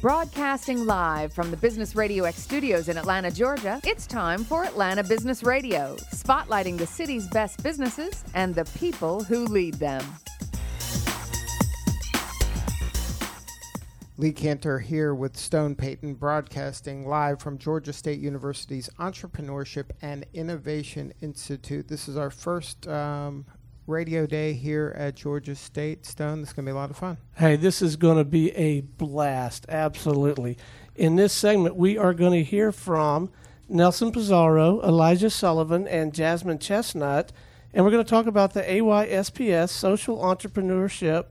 Broadcasting live from the Business Radio X studios in Atlanta, Georgia, it's time for Atlanta Business Radio, spotlighting the city's best businesses and the people who lead them. Lee Kantor here with Stone Payton, broadcasting live from Georgia State University's Entrepreneurship and Innovation Institute. This is our first um, radio day here at Georgia State. Stone, this is going to be a lot of fun. Hey, this is going to be a blast, absolutely. In this segment, we are going to hear from Nelson Pizarro, Elijah Sullivan, and Jasmine Chestnut, and we're going to talk about the AYSPS Social Entrepreneurship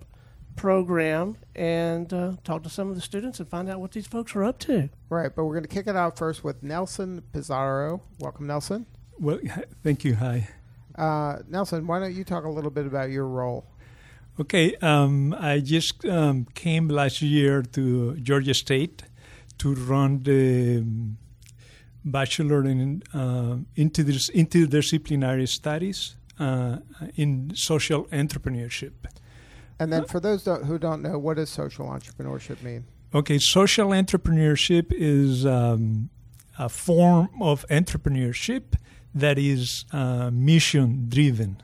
Program and uh, talk to some of the students and find out what these folks are up to. Right, but we're going to kick it out first with Nelson Pizarro. Welcome, Nelson. Well, thank you. Hi. Uh, Nelson, why don't you talk a little bit about your role? Okay, um, I just um, came last year to Georgia State to run the um, bachelor in uh, interdis- interdisciplinary studies uh, in social entrepreneurship. And then, for those who don't know, what does social entrepreneurship mean? Okay, social entrepreneurship is um, a form of entrepreneurship that is uh, mission driven,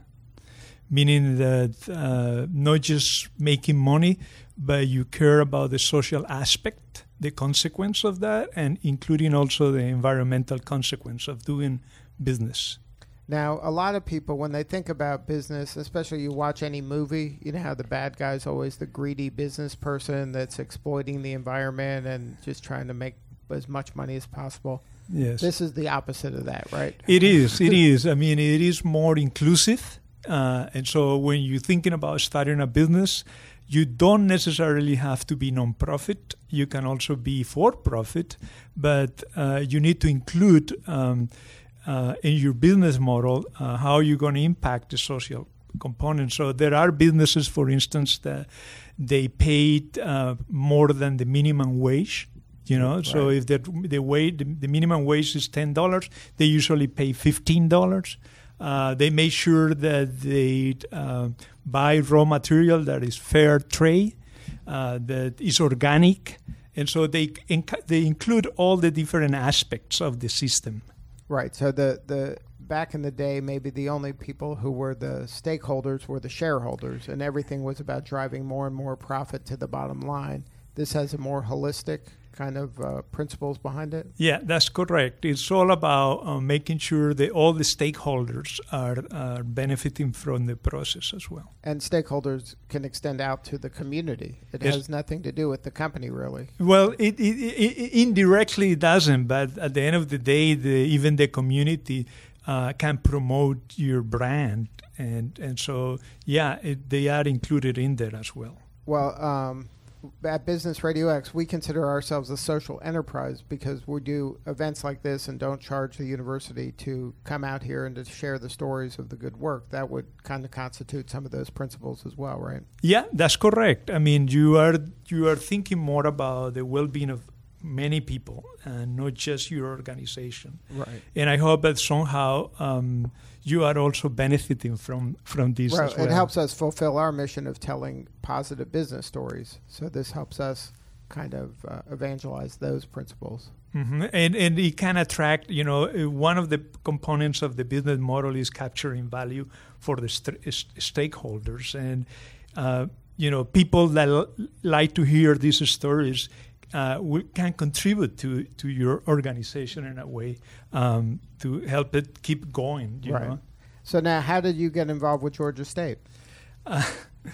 meaning that uh, not just making money, but you care about the social aspect, the consequence of that, and including also the environmental consequence of doing business. Now, a lot of people, when they think about business, especially you watch any movie, you know how the bad guy's always the greedy business person that's exploiting the environment and just trying to make as much money as possible. Yes. This is the opposite of that, right? It is. It is. I mean, it is more inclusive. Uh, and so when you're thinking about starting a business, you don't necessarily have to be nonprofit. You can also be for profit, but uh, you need to include um, uh, in your business model uh, how you're going to impact the social component. So there are businesses, for instance, that they paid uh, more than the minimum wage you know right. so if the the wage the, the, minimum wage is ten dollars they usually pay fifteen dollars. Uh, they make sure that they uh, buy raw material that is fair trade uh, that is organic. And so they inc- they include all the different aspects of the system. Right. So the the back in the day maybe the only people who were the stakeholders were the shareholders and everything was about driving more and more profit to the bottom line. This has a more holistic kind of uh, principles behind it? Yeah, that's correct. It's all about uh, making sure that all the stakeholders are, are benefiting from the process as well. And stakeholders can extend out to the community. It yes. has nothing to do with the company, really. Well, it, it, it, indirectly it doesn't, but at the end of the day, the, even the community uh, can promote your brand. And, and so, yeah, they are included in there as well. Well, um, at Business Radio X, we consider ourselves a social enterprise because we do events like this and don't charge the university to come out here and to share the stories of the good work. That would kind of constitute some of those principles as well, right? Yeah, that's correct. I mean, you are you are thinking more about the well-being of many people and not just your organization. Right. And I hope that somehow. Um, you are also benefiting from from these. Well, well. It helps us fulfill our mission of telling positive business stories. So this helps us kind of uh, evangelize those principles. Mm-hmm. And and it can attract. You know, uh, one of the components of the business model is capturing value for the st- stakeholders and. Uh, you know, people that l- like to hear these stories uh, we can contribute to, to your organization in a way um, to help it keep going. right. Know? So now, how did you get involved with Georgia State? Uh,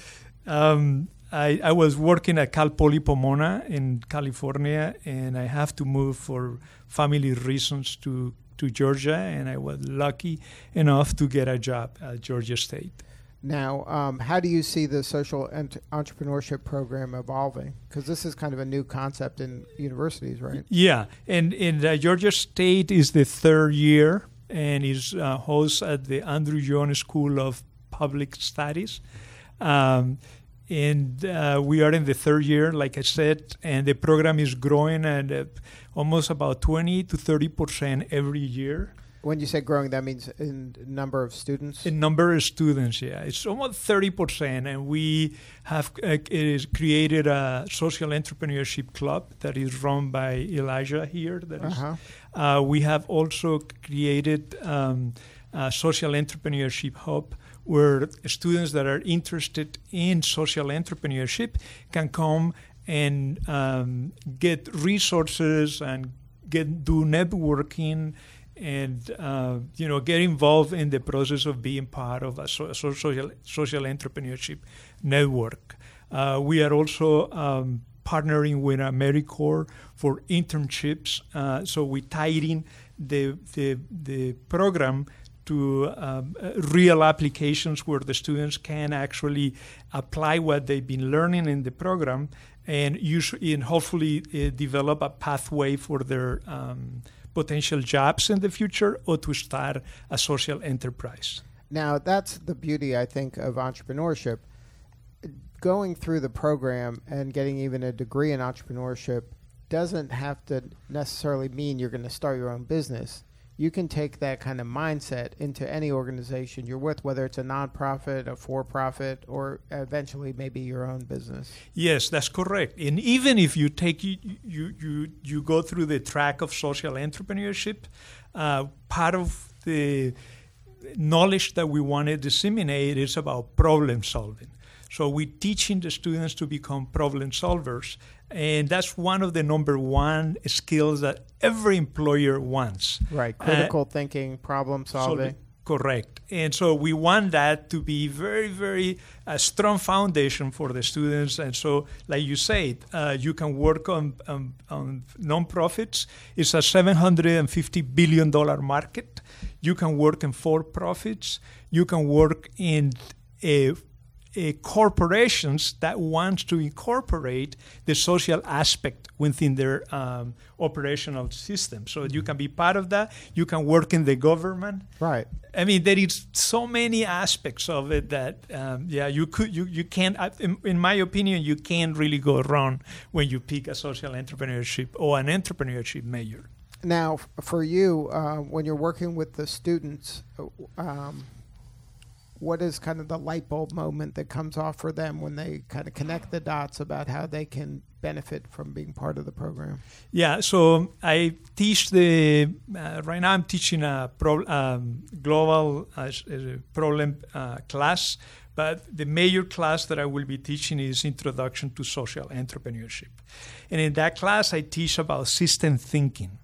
um, I, I was working at Cal Poly Pomona in California, and I have to move for family reasons to to Georgia, and I was lucky enough to get a job at Georgia State. Now, um, how do you see the social ent- entrepreneurship program evolving? Because this is kind of a new concept in universities, right? Yeah, and in uh, Georgia State is the third year and is uh, host at the Andrew Young School of Public Studies. Um, and uh, we are in the third year, like I said, and the program is growing at uh, almost about 20 to 30 percent every year. When you say growing, that means in number of students. In number of students, yeah, it's almost thirty percent, and we have uh, is created a social entrepreneurship club that is run by Elijah here. That is- Uh-huh. uh, we have also created um, a social entrepreneurship hub where students that are interested in social entrepreneurship can come and um, get resources and get do networking and uh, you know get involved in the process of being part of a so- so- social social entrepreneurship network. Uh, we are also um, partnering with AmeriCorps for internships, uh, so we tied in the the the program to um, real applications where the students can actually apply what they've been learning in the program and usually and hopefully uh, develop a pathway for their um, potential jobs in the future or to start a social enterprise. Now, that's the beauty, I think, of entrepreneurship. Going through the program and getting even a degree in entrepreneurship doesn't have to necessarily mean you're going to start your own business. You can take that kind of mindset into any organization you're with, whether it's a nonprofit, a for profit, or eventually maybe your own business. Yes, that's correct. And even if you take you you you, go through the track of social entrepreneurship, uh, part of the knowledge that we want to disseminate is about problem solving. So we're teaching the students to become problem solvers, and that's one of the number one skills that every employer wants. Right. Uh, Critical thinking, problem solving. Correct. And so we want that to be very, very a strong foundation for the students. And so, like you said, uh, you can work on, on, on nonprofits. It's a $750 billion market. You can work in for profits. You can work in a uh, corporations that want to incorporate the social aspect within their um, operational system. So you can be part of that. You can work in the government. Right. I mean, there is so many aspects of it that, um, yeah, you could, you, you can't, I- in, in my opinion, you can't really go wrong when you pick a social entrepreneurship or an entrepreneurship major. Now, for you, uh, when you're working with the students, uh, um, what is kind of the light bulb moment that comes off for them when they kind of connect the dots about how they can benefit from being part of the program? Yeah, so I teach the uh, right now. I'm teaching a pro, um, global uh, uh, problem uh, class, but the major class that I will be teaching is Introduction to Social Entrepreneurship, and in that class I teach about system thinking.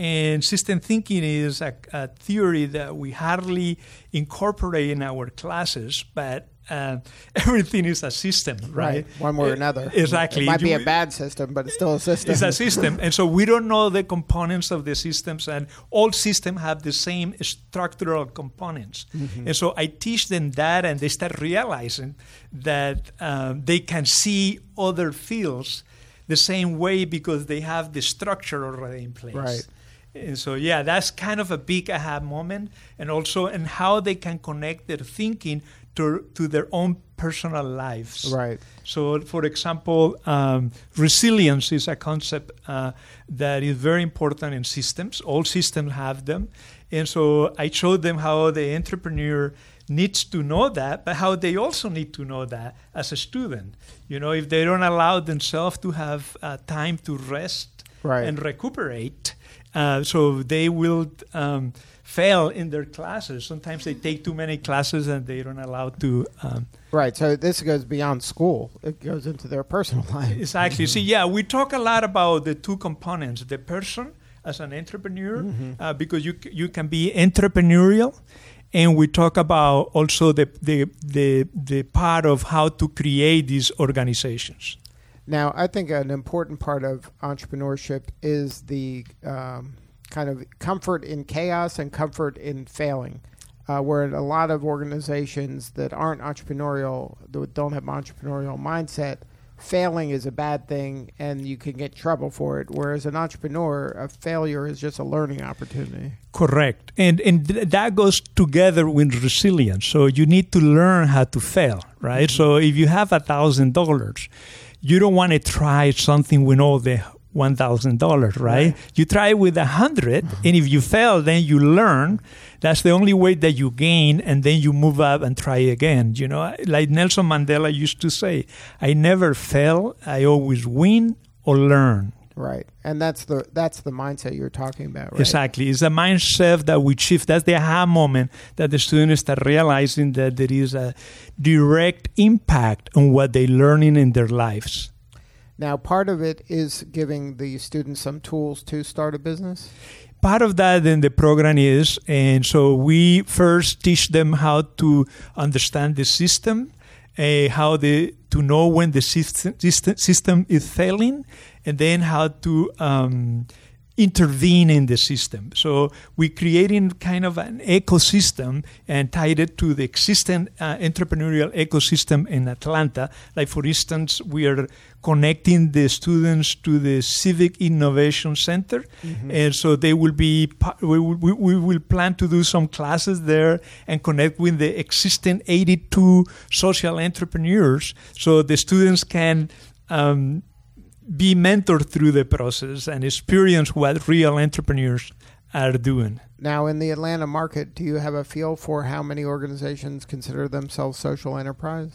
And system thinking is a, a theory that we hardly incorporate in our classes, but uh, everything is a system, right? One way or another. Exactly. It might be a bad system, but it's still a system. it's a system, and so we don't know the components of the systems, and all systems have the same structural components. And so I teach them that, and they start realizing that um, they can see other fields the same way because they have the structure already in place. Right. And so, yeah, that's kind of a big aha moment, and also and how they can connect their thinking to to their own personal lives. Right. So, for example, um, resilience is a concept uh, that is very important in systems. All systems have them. And so I showed them how the entrepreneur needs to know that, but how they also need to know that as a student. You know, if they don't allow themselves to have uh, time to rest Right. and recuperate, uh, so they will um, fail in their classes. Sometimes they take too many classes and they don't allow to. Um, Right. So this goes beyond school. It goes into their personal life. Exactly. See, yeah, we talk a lot about the two components: the person as an entrepreneur, uh, because you you can be entrepreneurial, and we talk about also the the the the part of how to create these organizations. Now, I think an important part of entrepreneurship is the um, kind of comfort in chaos and comfort in failing. Uh, where a lot of organizations that aren't entrepreneurial, that don't have an entrepreneurial mindset, failing is a bad thing and you can get trouble for it. Whereas an entrepreneur, a failure is just a learning opportunity. Correct, and and th- that goes together with resilience. So you need to learn how to fail, right? So if you have a thousand dollars, you don't want to try something with all the one thousand dollars, right? You try with a 100 mm-hmm. and if you fail, then you learn. That's the only way that you gain, and then you move up and try again. You know, like Nelson Mandela used to say, "I never fail. I always win or learn." Right, and that's the that's the mindset you're talking about, right? Exactly. It's a mindset that we shift. That's the aha moment that the students start realizing that there is a direct impact on what they're learning in their lives. Now, part of it is giving the students some tools to start a business. Part of that in the program is, and so we first teach them how to understand the system, uh, how the to know when the system, system, is failing, and then how to um, intervene in the system. So we're creating kind of an ecosystem and tied it to the existing uh, entrepreneurial ecosystem in Atlanta. Like for instance, we are connecting the students to the Civic Innovation Center, mm-hmm. and so they will be. We will, we will plan to do some classes there and connect with the existing 82 social entrepreneurs, so the students can. Um, be mentored through the process and experience what real entrepreneurs are doing. Now, in the Atlanta market, do you have a feel for how many organizations consider themselves social enterprise?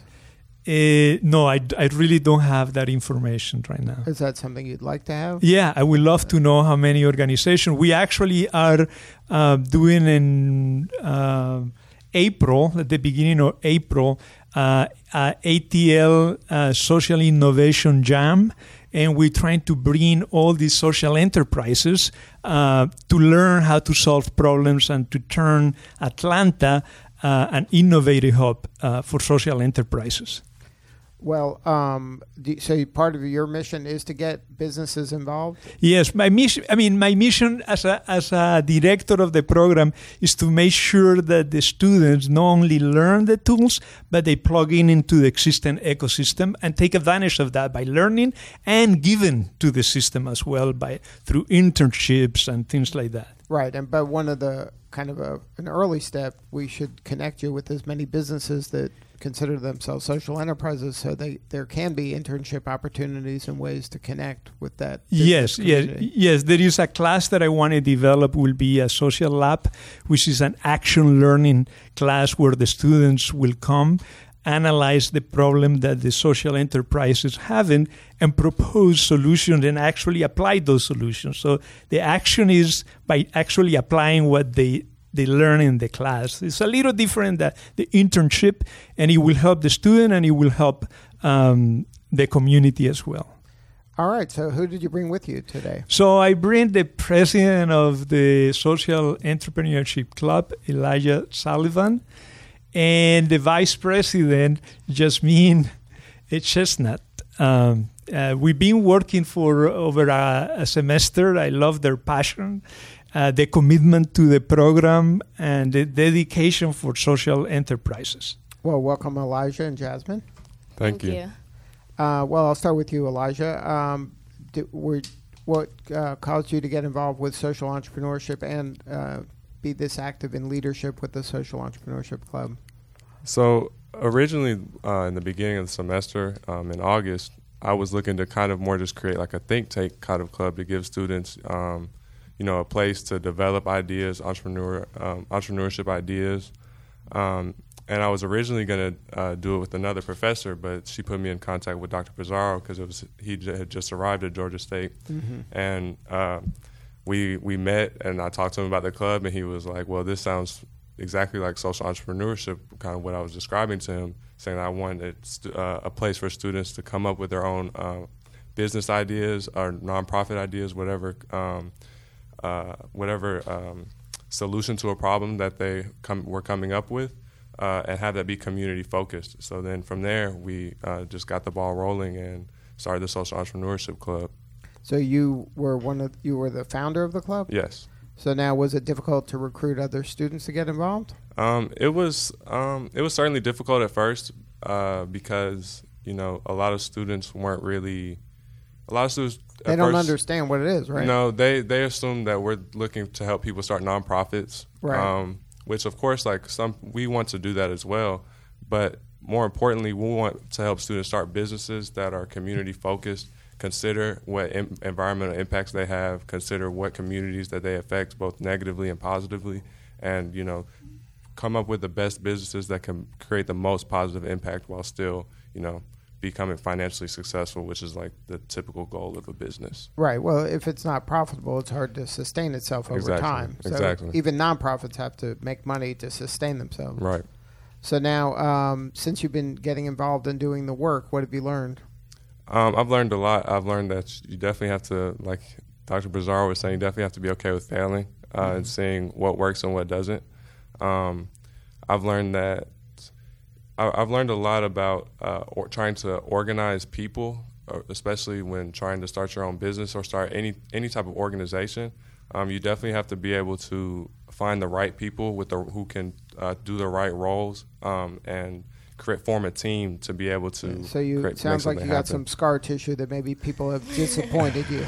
Uh, no, I, I really don't have that information right now. Is that something you'd like to have? Yeah, I would love to know how many organizations. We actually are uh, doing in uh, April, at the beginning of April, uh, ATL uh, Social Innovation Jam and we're trying to bring all these social enterprises uh, to learn how to solve problems and to turn Atlanta uh, an innovative hub uh, for social enterprises. Well, um, so part of your mission is to get businesses involved. Yes, my mission. I mean, my mission as a as a director of the program is to make sure that the students not only learn the tools, but they plug in into the existing ecosystem and take advantage of that by learning and giving to the system as well by through internships and things like that. Right, and but one of the kind of a, an early step, we should connect you with as many businesses that consider themselves social enterprises, so they there can be internship opportunities and ways to connect with that. Yes, yes, yes. There is a class that I want to develop. Will be a social lab, which is an action learning class where the students will come analyze the problem that the social enterprise is having and propose solutions and actually apply those solutions. So the action is by actually applying what they they learn in the class. It's a little different than the internship, and it will help the student and it will help um, the community as well. All right. So, who did you bring with you today? So, I bring the president of the Social Entrepreneurship Club, Elijah Sullivan, and the vice president, Jasmine Chestnut. Um, uh, we've been working for over a, a semester. I love their passion uh, the commitment to the program and the dedication for social enterprises. Well, welcome, Elijah and Jasmine. Thank, Thank you. you. Uh, well, I'll start with you, Elijah. Um, did, were, what uh, caused you to get involved with social entrepreneurship and uh, be this active in leadership with the Social Entrepreneurship Club? So, originally, uh, in the beginning of the semester, um, in August, I was looking to kind of more just create like a think tank kind of club to give students um, – you know, a place to develop ideas, entrepreneur um, entrepreneurship ideas. Um, and I was originally going to uh, do it with another professor, but she put me in contact with Dr. Pizarro because it was he j- had just arrived at Georgia State, mm-hmm. and uh, we we met and I talked to him about the club, and he was like, "Well, this sounds exactly like social entrepreneurship, kind of what I was describing to him, saying I wanted st- uh, a place for students to come up with their own uh, business ideas or nonprofit ideas, whatever." Um, uh, whatever um, solution to a problem that they come, were coming up with, uh, and have that be community focused. So then from there, we uh, just got the ball rolling and started the Social Entrepreneurship Club. So you were one of you were the founder of the club. Yes. So now, was it difficult to recruit other students to get involved? Um, it was. Um, it was certainly difficult at first uh, because you know a lot of students weren't really. A lot of students they don't first, understand what it is, right? No, they they assume that we're looking to help people start nonprofits, right? Um, which of course, like some, we want to do that as well, but more importantly, we want to help students start businesses that are community focused. Consider what Im- environmental impacts they have. Consider what communities that they affect, both negatively and positively, and you know, come up with the best businesses that can create the most positive impact while still, you know, becoming financially successful, which is like the typical goal of a business. Right. Well, if it's not profitable, it's hard to sustain itself over Exactly. time. So Exactly. even nonprofits have to make money to sustain themselves. Right. So now, um, since you've been getting involved in doing the work, what have you learned? Um, I've learned a lot. I've learned that you definitely have to, like Dr. Pizarro was saying, you definitely have to be okay with failing uh, and seeing what works and what doesn't. Um, I've learned that I, I've learned a lot about uh, or trying to organize people, uh, especially when trying to start your own business or start any any type of organization. Um, you definitely have to be able to find the right people with the who can uh, do the right roles um, and create form a team to be able to. So you create, it sounds like you something got some scar tissue that maybe people have disappointed you.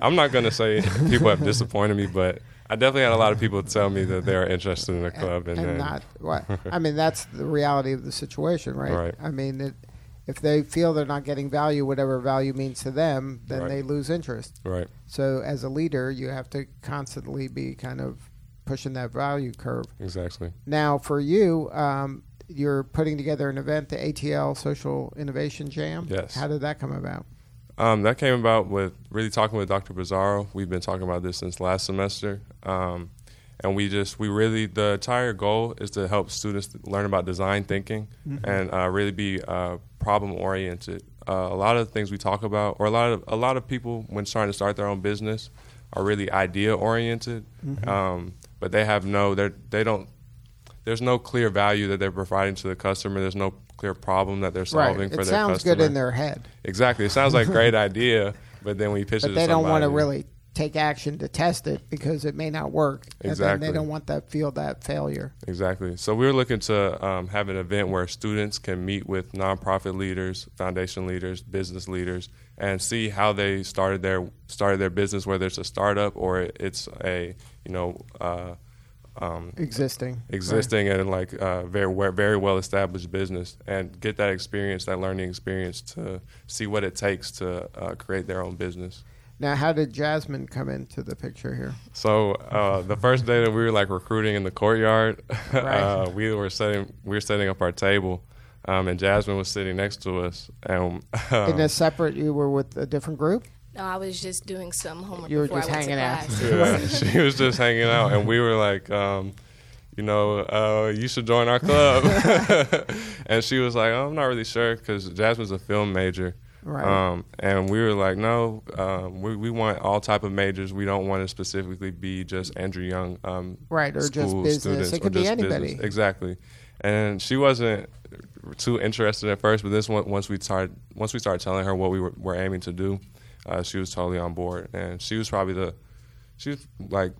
I'm not going to say people have disappointed me, but I definitely had a lot of people tell me that they are interested in the club, and, and then not what I mean. That's the reality of the situation, right? Right. I mean, it, if they feel they're not getting value, whatever value means to them, then Right. they lose interest. right, So as a leader, you have to constantly be kind of pushing that value curve. exactly. Now, for you, um, you're putting together an event, the ATL Social Innovation Jam. Yes. How did that come about? Um, that came about with really talking with Dr. Pizarro. We've been talking about this since last semester, um, and we just we really the entire goal is to help students learn about design thinking and uh, really be uh, problem oriented. Uh, a lot of the things we talk about, or a lot of a lot of people when trying to start their own business, are really idea oriented, um, but they have no they they don't. There's no clear value that they're providing to the customer. There's no clear problem that they're solving right. for It their sounds customer. good in their head, Exactly. It sounds like a great idea, but then when you pitch it but to they don't want to really take action to test it because it may not work. And then Exactly. they don't want that feel that failure. Exactly. So we were looking to um, have an event where students can meet with nonprofit leaders, foundation leaders, business leaders, and see how they started their started their business, whether it's a startup or it's a you know uh, um, Existing. existing and like uh, very very well established business, and get that experience, that learning experience, to see what it takes to uh, create their own business. Now, how did Jasmine come into the picture here? So uh, the first day that we were like recruiting in the courtyard, uh, we were setting we were setting up our table, um, and Jasmine was sitting next to us, and um, In a separate, you were with a different group. No, I was just doing some homework You were before just I went hanging to out. class. yeah, she was just hanging out, and we were like, um, you know, uh, you should join our club, and she was like, oh, I'm not really sure because Jasmine's a film major. Right. Um, and we were like, no, um, we, we want all type of majors. We don't want to specifically be just Andrew Young, um, Right, or just business. students It could be anybody. business. Exactly. And she wasn't too interested at first, but this one, once we started, once we started telling her what we were, were aiming to do, uh, she was totally on board. And she was probably the, she was like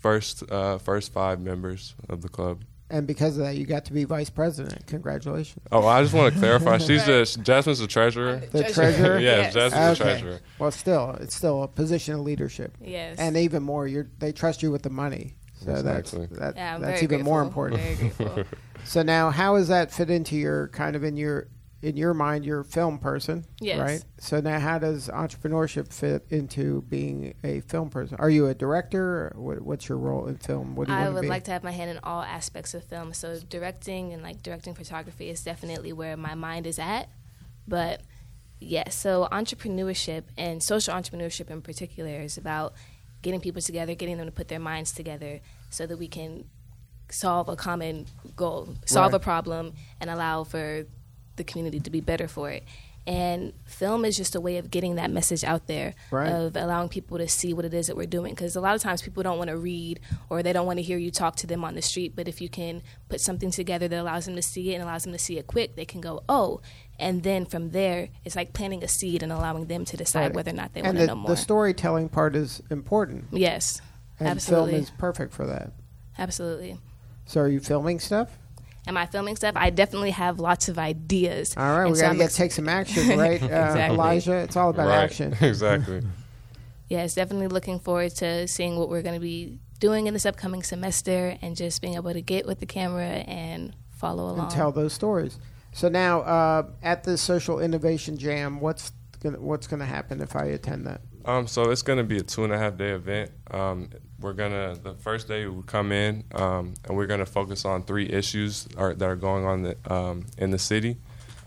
first, uh, first five members of the club. And because of that, you got to be vice president. Congratulations. Oh, I just want to clarify. She's the Jasmine's the treasurer. The treasurer? yes, Yes. Jasmine's the treasurer. Well, still, it's still a position of leadership. Yes. And even more, you're, they trust you with the money. So Exactly. that's that, yeah, I'm that's very even more important. Very. So now, how does that fit into your kind of in your in your mind? You're a film person, Yes. right? So now, how does entrepreneurship fit into being a film person? Are you a director? What, what's your role in film? What do you I want to would be? like to have my hand in all aspects of film. So directing and like directing photography is definitely where my mind is at. But yes, so entrepreneurship and social entrepreneurship in particular is about getting people together, getting them to put their minds together so that we can solve a common goal, solve Right. a problem, and allow for the community to be better for it. And film is just a way of getting that message out there, Right. of allowing people to see what it is that we're doing. Because a lot of times people don't want to read or they don't want to hear you talk to them on the street. But if you can put something together that allows them to see it and allows them to see it quick, they can go, oh. And then from there, it's like planting a seed and allowing them to decide Right. whether or not they want the, to know more. the storytelling part is important, yes, and absolutely. film is perfect for that. absolutely. So, are you filming stuff? Am I filming stuff? I definitely have lots of ideas. All right, we so got to get ex- take some action, right, uh, Exactly. Elijah? It's all about right. action. exactly. yes, definitely looking forward to seeing what we're going to be doing in this upcoming semester and just being able to get with the camera and follow along. and tell those stories. So now, uh, at the Social Innovation Jam, what's gonna, what's going to happen if I attend that? Um, so it's going to be a two and a half day event. Um, we're gonna the first day we come in um, and we're gonna focus on three issues are, that are going on the, um, in the city.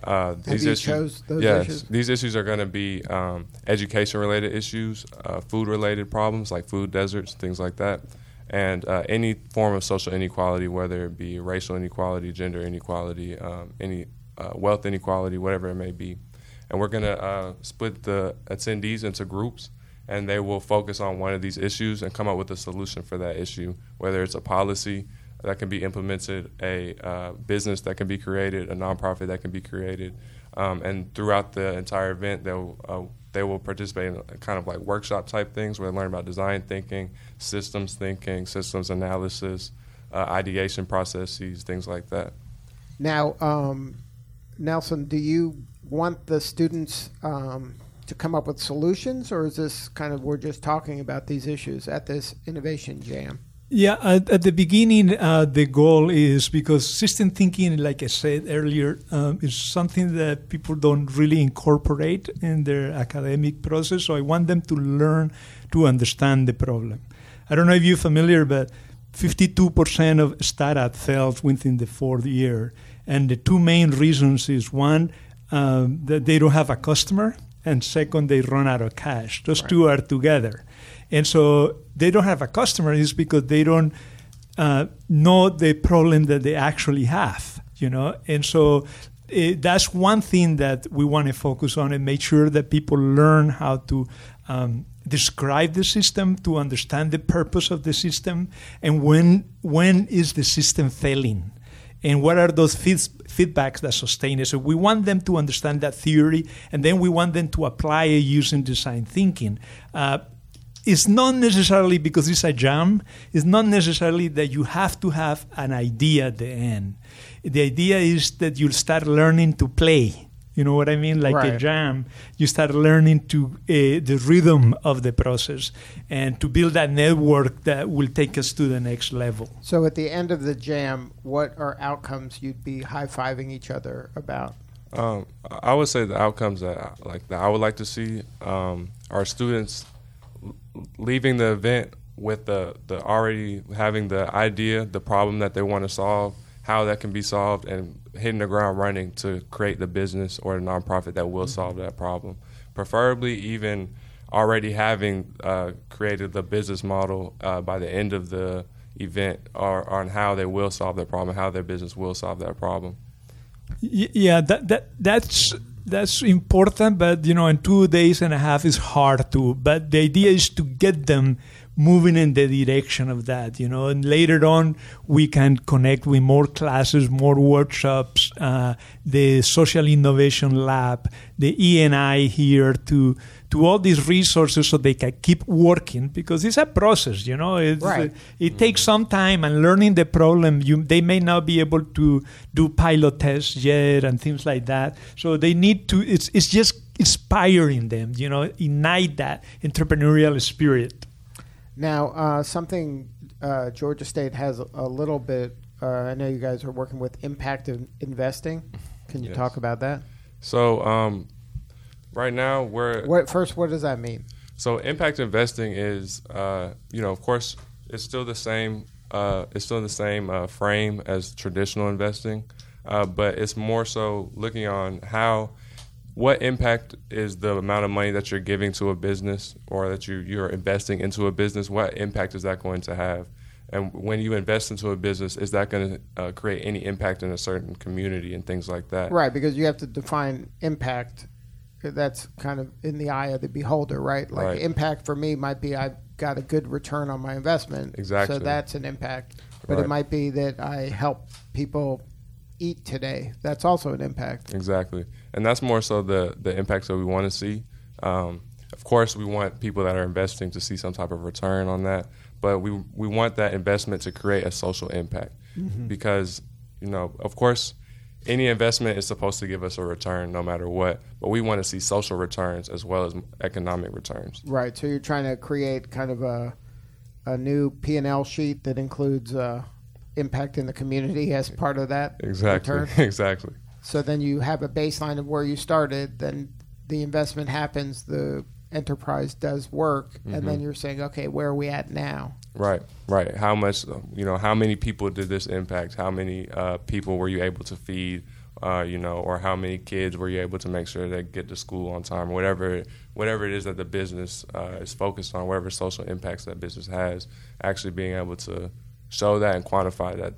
Uh, Have you chose those yes, issues? these issues are going to be um, education related issues, uh, food related problems like food deserts, things like that, and uh, any form of social inequality, whether it be racial inequality, gender inequality, um, any uh, wealth inequality, whatever it may be. And we're going to uh, split the attendees into groups, and they will focus on one of these issues and come up with a solution for that issue, whether it's a policy that can be implemented, a uh, business that can be created, a nonprofit that can be created. Um, and throughout the entire event, they'll uh, they will participate in kind of like workshop type things where they learn about design thinking, systems thinking, systems analysis, uh, ideation processes, things like that. Now, um, Nelson, do you want the students um, to come up with solutions, or is this kind of we're just talking about these issues at this innovation jam? Yeah, at, at the beginning, uh, the goal is because system thinking, like I said earlier, um, is something that people don't really incorporate in their academic process. So I want them to learn to understand the problem. I don't know if you're familiar, but 52% of startups fail within the fourth year. And the two main reasons is one, um, that they don't have a customer, and second, they run out of cash. Those Right. two are together. And so they don't have a customer is because they don't uh, know the problem that they actually have, you know. And so eh, that's one thing that we want to focus on and make sure that people learn how to um, describe the system, to understand the purpose of the system, and when when is the system failing and what are those feeds, feedbacks that sustain it. So we want them to understand that theory, and then we want them to apply it using design thinking. Uh, it's not necessarily because it's a jam. It's not necessarily that you have to have an idea at the end. The idea is that you'll start learning to play. You know what I mean? Like a jam, you start learning to uh, the rhythm of the process and to build that network that will take us to the next level. So, at the end of the jam, what are outcomes you'd be high fiving each other about? Um, I would say the outcomes that I, like that I would like to see um, are students leaving the event with the, the already having the idea, the problem that they want to solve, how that can be solved, and hitting the ground running to create the business or the nonprofit that will solve that problem. Preferably, even already having uh, created the business model uh, by the end of the event, or on how they will solve that problem, how their business will solve that problem. Yeah, that, that that's that's important, but you know, in two days and a half is hard to. But the idea is to get them moving in the direction of that, you know. And later on, we can connect with more classes, more workshops, uh, the social innovation lab, the ENI here to to all these resources so they can keep working because it's a process, you know. It's, Right. it takes some time and learning the problem you they may not be able to do pilot tests yet and things like that so they need to it's it's just inspiring them you know ignite that entrepreneurial spirit Now, uh, something uh, Georgia State has a, little bit. Uh, I know you guys are working with impact in- investing. Can you Yes. talk about that? So um, right now we're What first? What does that mean? so impact investing is uh, you know of course it's still the same uh, it's still in the same uh, frame as traditional investing, uh, but it's more so looking on how what impact is the amount of money that you're giving to a business or that you you're investing into a business. What impact is that going to have? And when you invest into a business, is that going to uh, create any impact in a certain community and things like that? Right, because you have to define impact. That's kind of in the eye of the beholder, right? Like Right. impact for me might be I've got a good return on my investment. Exactly. So that's an impact. But Right. it might be that I help people eat today. That's also an impact. Exactly, and that's more so the the impacts that we want to see. Um, of course, we want people that are investing to see some type of return on that, but we we want that investment to create a social impact because you know, of course, any investment is supposed to give us a return no matter what, but we want to see social returns as well as economic returns. Right. So you're trying to create kind of a a new P and L sheet that includes uh, impact in the community as part of that Exactly, return. exactly. So then you have a baseline of where you started. Then the investment happens. The enterprise does work, and then you're saying, okay, where are we at now? Right, right. How much, you know, how many people did this impact? How many uh, people were you able to feed? Uh, you know, or how many kids were you able to make sure they get to school on time? Whatever, whatever it is that the business uh, is focused on, whatever social impacts that business has, actually being able to show that and quantify that.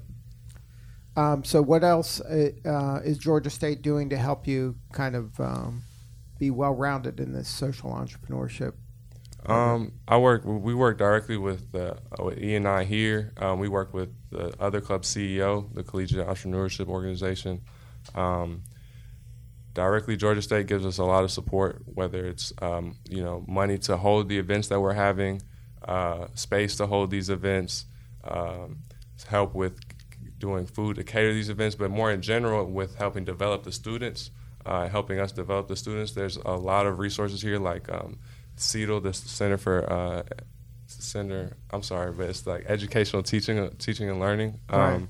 Um, so what else uh, uh, is Georgia State doing to help you kind of um, be well rounded in this social entrepreneurship? Um, I work. We work directly with uh, with E and I here. Um, we work with the other club CEO, the Collegiate Entrepreneurship Organization. Um, directly, Georgia State gives us a lot of support, whether it's um, you know money to hold the events that we're having, uh, space to hold these events, um, help with doing food to cater these events, but more in general with helping develop the students, uh, helping us develop the students. There's a lot of resources here, like um, CETL, the Center for uh, Center. I'm sorry, but it's like educational teaching, teaching and learning. Um, Right.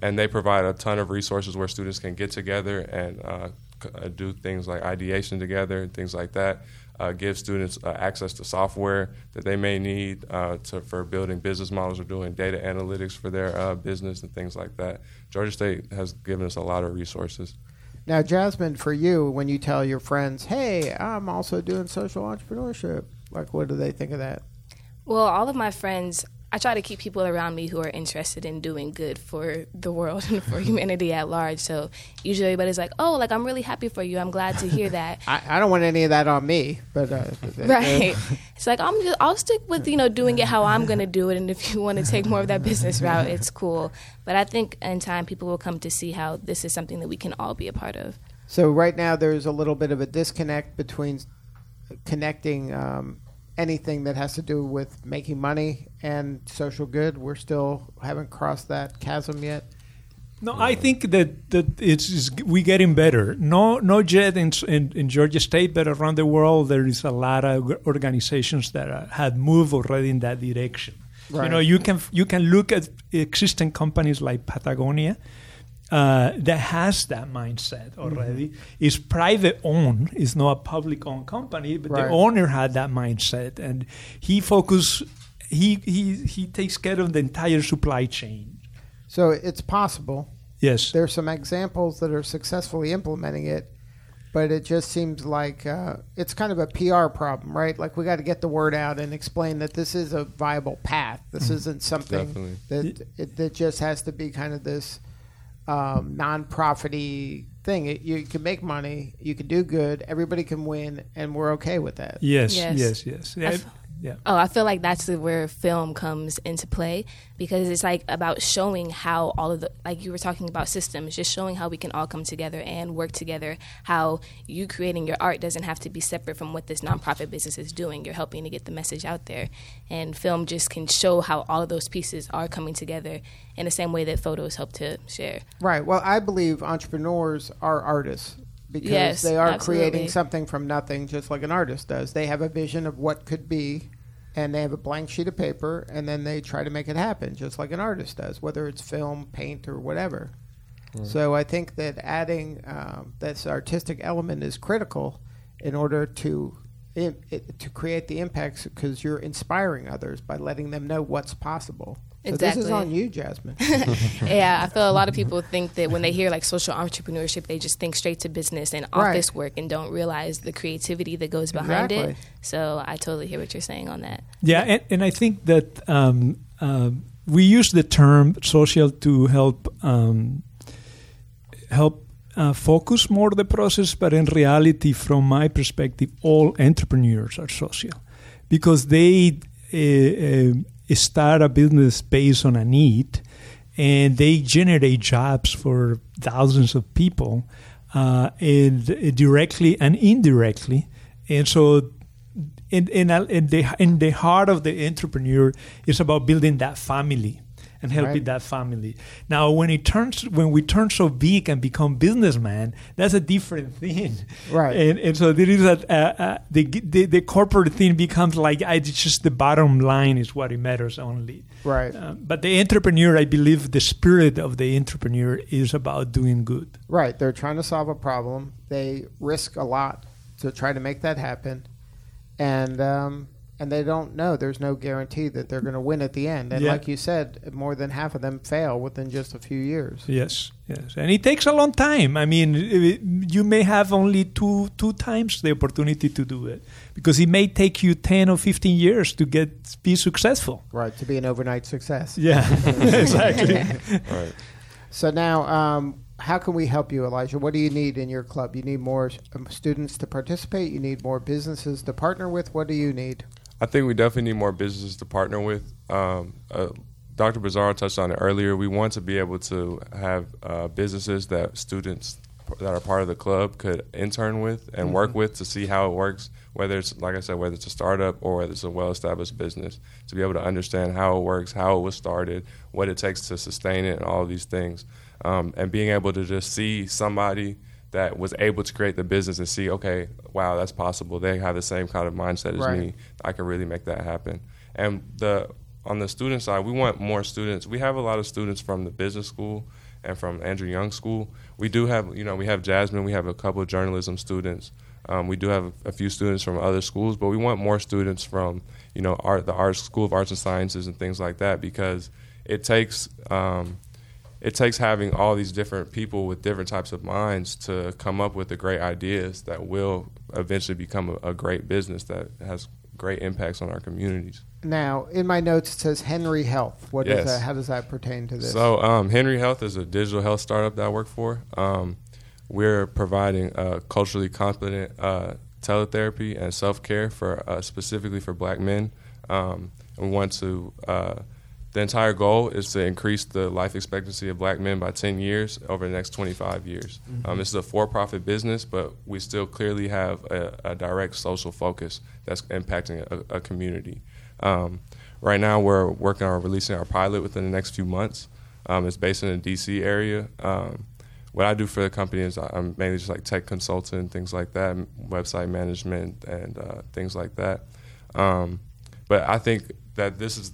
And they provide a ton of resources where students can get together and uh, c- uh, do things like ideation together and things like that. Uh, give students uh, access to software that they may need uh, to, for building business models or doing data analytics for their uh, business and things like that. Georgia State has given us a lot of resources. Now, Jasmine, for you, when you tell your friends, "Hey, I'm also doing social entrepreneurship," like, what do they think of that? Well, all of my friends, I try to keep people around me who are interested in doing good for the world and for humanity at large. So usually everybody's like, "Oh, like I'm really happy for you. I'm glad to hear that." I, I don't want any of that on me, but uh, right. It's like I'm just I'll stick with you know doing it how I'm gonna do it, and if you want to take more of that business route, it's cool. But I think in time people will come to see how this is something that we can all be a part of. So right now, there's a little bit of a disconnect between connecting um, anything that has to do with making money and social good. We're still haven't crossed that chasm yet. No, I think that that it's, it's we getting better. No, not yet in, in in Georgia State, but around the world there is a lot of organizations that uh, have moved already in that direction. You know, you can you can look at existing companies like Patagonia. Uh, that has that mindset already. It's private owned. It's not a public owned company, but Right. the owner had that mindset, and he focus. He he he takes care of the entire supply chain. So it's possible. Yes. There's some examples that are successfully implementing it, but it just seems like uh, it's kind of a PR problem, right? Like we got to get the word out and explain that this is a viable path. This isn't something Definitely. that it, that just has to be kind of this um, non-profity thing. It, you can make money, you can do good, everybody can win, and we're okay with that. Yes, Yes. yes, yes. I Yeah. Oh, I feel like that's where film comes into play because it's like about showing how all of the like you were talking about systems, just showing how we can all come together and work together. How you creating your art doesn't have to be separate from what this nonprofit business is doing. You're helping to get the message out there, and film just can show how all of those pieces are coming together in the same way that photos help to share. Right. Well, I believe entrepreneurs are artists because Yes, they are absolutely. creating something from nothing, just like an artist does. They have a vision of what could be, and they have a blank sheet of paper, and then they try to make it happen, just like an artist does, whether it's film, paint, or whatever. So I think that adding um, this artistic element is critical in order to im- it, to create the impacts because you're inspiring others by letting them know what's possible. So this is Exactly. on you, Jasmine. yeah, I feel a lot of people think that when they hear like social entrepreneurship, they just think straight to business and Right. office work and don't realize the creativity that goes behind Exactly. it. So I totally hear what you're saying on that. Yeah, and, and I think that um, um we use the term social to help um, help uh, focus more the process, but in reality, from my perspective, all entrepreneurs are social because they uh, uh, start a business based on a need, and they generate jobs for thousands of people, uh, and directly and indirectly, and so in in, in the in the heart of the entrepreneur is about building that family and helping Right. that family. Now, when it turns, when we turn so big and become businessman, that's a different thing, Right. And, and so there is a, uh, uh, the, the the corporate thing becomes like it's just the bottom line is what it matters only. Right. Uh, but the entrepreneur, I believe, the spirit of the entrepreneur is about doing good. Right. They're trying to solve a problem. They risk a lot to try to make that happen, and um, and they don't know. There's no guarantee that they're going to win at the end. And Yeah. like you said, more than half of them fail within just a few years. Yes, yes, and it takes a long time. I mean, you may have only two two times the opportunity to do it because it may take you ten or fifteen years to get be successful. Right. To be an overnight success. Yeah, exactly. Right. So now, um, how can we help you, Elijah? What do you need in your club? You need more um, students to participate. You need more businesses to partner with. What do you need? I think we definitely need more businesses to partner with. Um, uh, Dr. Pizarro touched on it earlier. We want to be able to have uh, businesses that students that are part of the club could intern with and work with to see how it works. Whether it's like I said, whether it's a startup or whether it's a well-established business, to be able to understand how it works, how it was started, what it takes to sustain it, and all of these things, um, and being able to just see somebody that was able to create the business and see, okay, wow, that's possible. They have the same kind of mindset as Right. me. I can really make that happen. And the on the student side, we want more students. We have a lot of students from the business school and from Andrew Young School. We do have, you know, we have Jasmine. We have a couple of journalism students. Um, we do have a few students from other schools, but we want more students from, you know, art, the art school of arts and sciences and things like that because it takes. Um, it takes having all these different people with different types of minds to come up with the great ideas that will eventually become a, a great business that has great impacts on our communities. Now, in my notes, it says Henry Health. What is Yes. that? How does that pertain to this? So, um, Henry Health is a digital health startup that I work for. Um, we're providing uh, culturally competent uh, teletherapy and self care for uh, specifically for Black men. Um, we want to. The entire goal is to increase the life expectancy of Black men by 10 years over the next 25 years. Um, this is a for-profit business, but we still clearly have a, a direct social focus that's impacting a, a community. Um, right now, we're working on releasing our pilot within the next few months. Um, it's based in the DC area. Um, what I do for the company is I'm mainly just like tech consultant, things like that, website management, and uh, things like that. Um, but I think that this is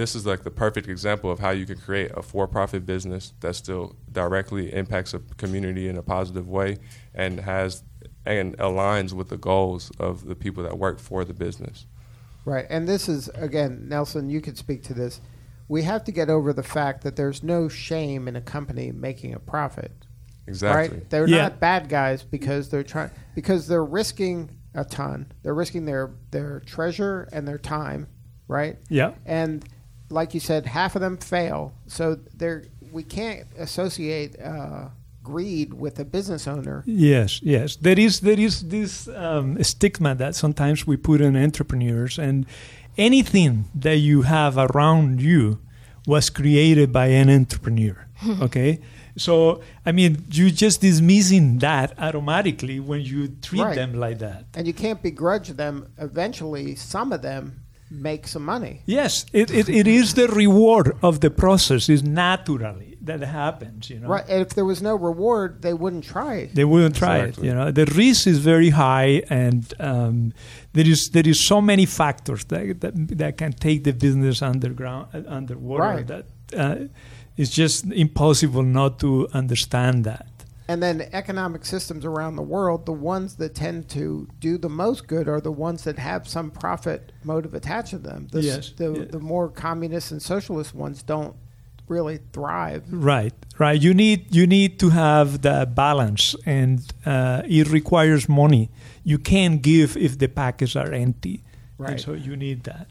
this is like the perfect example of how you can create a for-profit business that still directly impacts a community in a positive way and has and aligns with the goals of the people that work for the business. Right. And this is, again, Nelson, you could speak to this. We have to get over the fact that there's no shame in a company making a profit. Exactly. Right? They're Yeah. not bad guys because they're trying because they're risking a ton. They're risking their their treasure and their time, right? yeah. And like you said, half of them fail. So they're we can't associate uh, greed with a business owner. Yes, yes. There is there is this um, stigma that sometimes we put on entrepreneurs, and anything that you have around you was created by an entrepreneur. okay, so I mean, you're just dismissing that automatically when you treat Right. them like that. And you can't begrudge them. Eventually, some of them make some money. Yes, it, it, it is the reward of the process. Is naturally that happens. You know, Right. And if there was no reward, they wouldn't try. It. They wouldn't try Exactly. it. You know, the risk is very high, and um, there is there is so many factors that that, that can take the business underground uh, underwater Right. that uh, it's just impossible not to understand that. And then economic systems around the world, the ones that tend to do the most good are the ones that have some profit motive attached to them. The, Yes, the, yeah. the more communist and socialist ones don't really thrive. Right, right. You need you need to have the balance, and uh, it requires money. You can't give if the packets are empty, and Right. so you need that.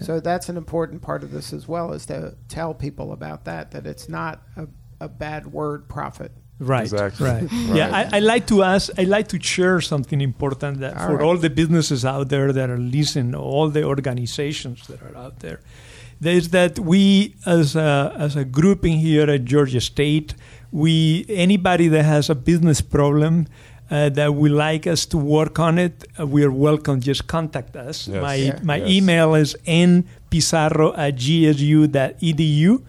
So that's an important part of this as well, is to tell people about that, that it's not a, a bad word, profit. Right, Exactly. right. Right. Yeah, I, I like to ask. I like to share something important that All for right. all the businesses out there that are listening, all the organizations that are out there, is that we as a as a group in here at Georgia State, we anybody that has a business problem. Uh, that would like us to work on it, uh, we are welcome. Just contact us. Yes. My Yeah. my Yes. email is npizarro at gsu.edu.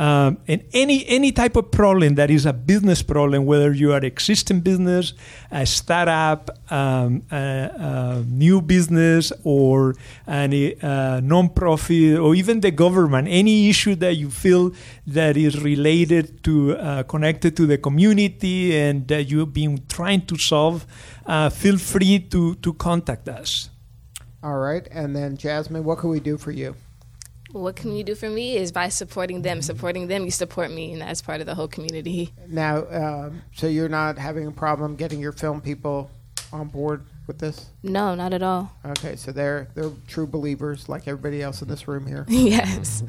um, and any any type of problem that is a business problem, whether you are existing business, a startup, um, a, a new business, or any uh, non-profit, or even the government, any issue that you feel that is related to uh, connected to the community and that you've been trying to solve, uh, feel free to to contact us. All right. And then, Jasmine, what can we do for you? What can you do for me is by supporting them. Supporting them, you support me, and that's part of the whole community. Now, um, so you're not having a problem getting your film people on board with this? No, not at all. Okay, so they're they're true believers, like everybody else in this room here. yes.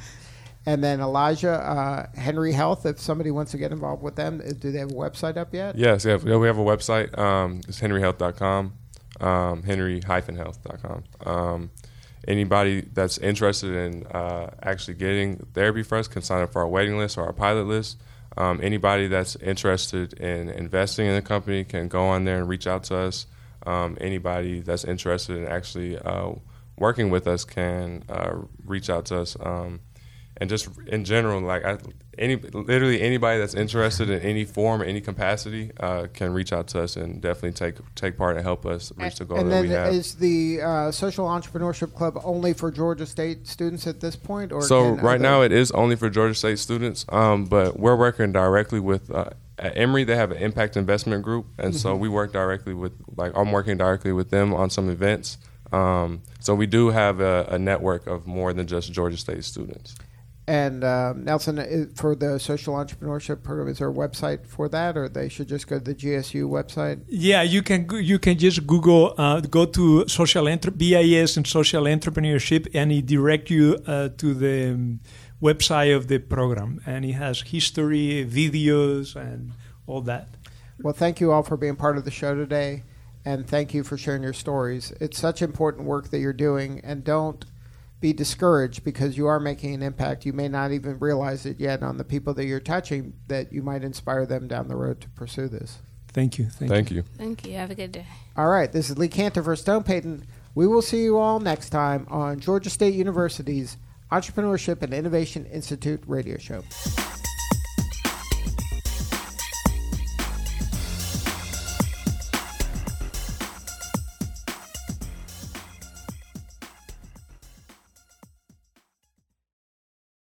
And then Elijah, uh, Henry Health. If somebody wants to get involved with them, uh, do they have a website up yet? Yes, yeah, we have a website. Um, it's henryhealth.com, um, henry-health.com. Um, anybody that's interested in uh, actually getting therapy for us can sign up for our waiting list or our pilot list. Um, anybody that's interested in investing in the company can go on there and reach out to us. Um, anybody that's interested in actually uh, working with us can uh, reach out to us. Um, and just in general, like I, any literally anybody that's interested in any form or any capacity uh, can reach out to us and definitely take take part and help us reach the goal and that then we have. is the uh, Social Entrepreneurship Club only for Georgia State students at this point, or so right other- now it is only for Georgia State students, um, but we're working directly with. Uh, at Emory, they have an impact investment group, and so we work directly with, like, I'm working directly with them on some events. Um, so we do have a, a network of more than just Georgia State students. And uh, Nelson, for the social entrepreneurship program, is there a website for that, or they should just go to the GSU website? Yeah, you can you can just Google uh, go to social entre- BIS and social entrepreneurship, and it direct you uh, to the um, website of the program, and it has history, videos, and all that. Well, thank you all for being part of the show today, and thank you for sharing your stories. It's such important work that you're doing, and don't be discouraged because you are making an impact. You may not even realize it yet on the people that you're touching, that you might inspire them down the road to pursue this. Thank you. Thank, Thank you. Thank you. Have a good day. All right, this is Lee Kantor for Stone Payton. We will see you all next time on Georgia State University's Entrepreneurship and Innovation Institute radio show.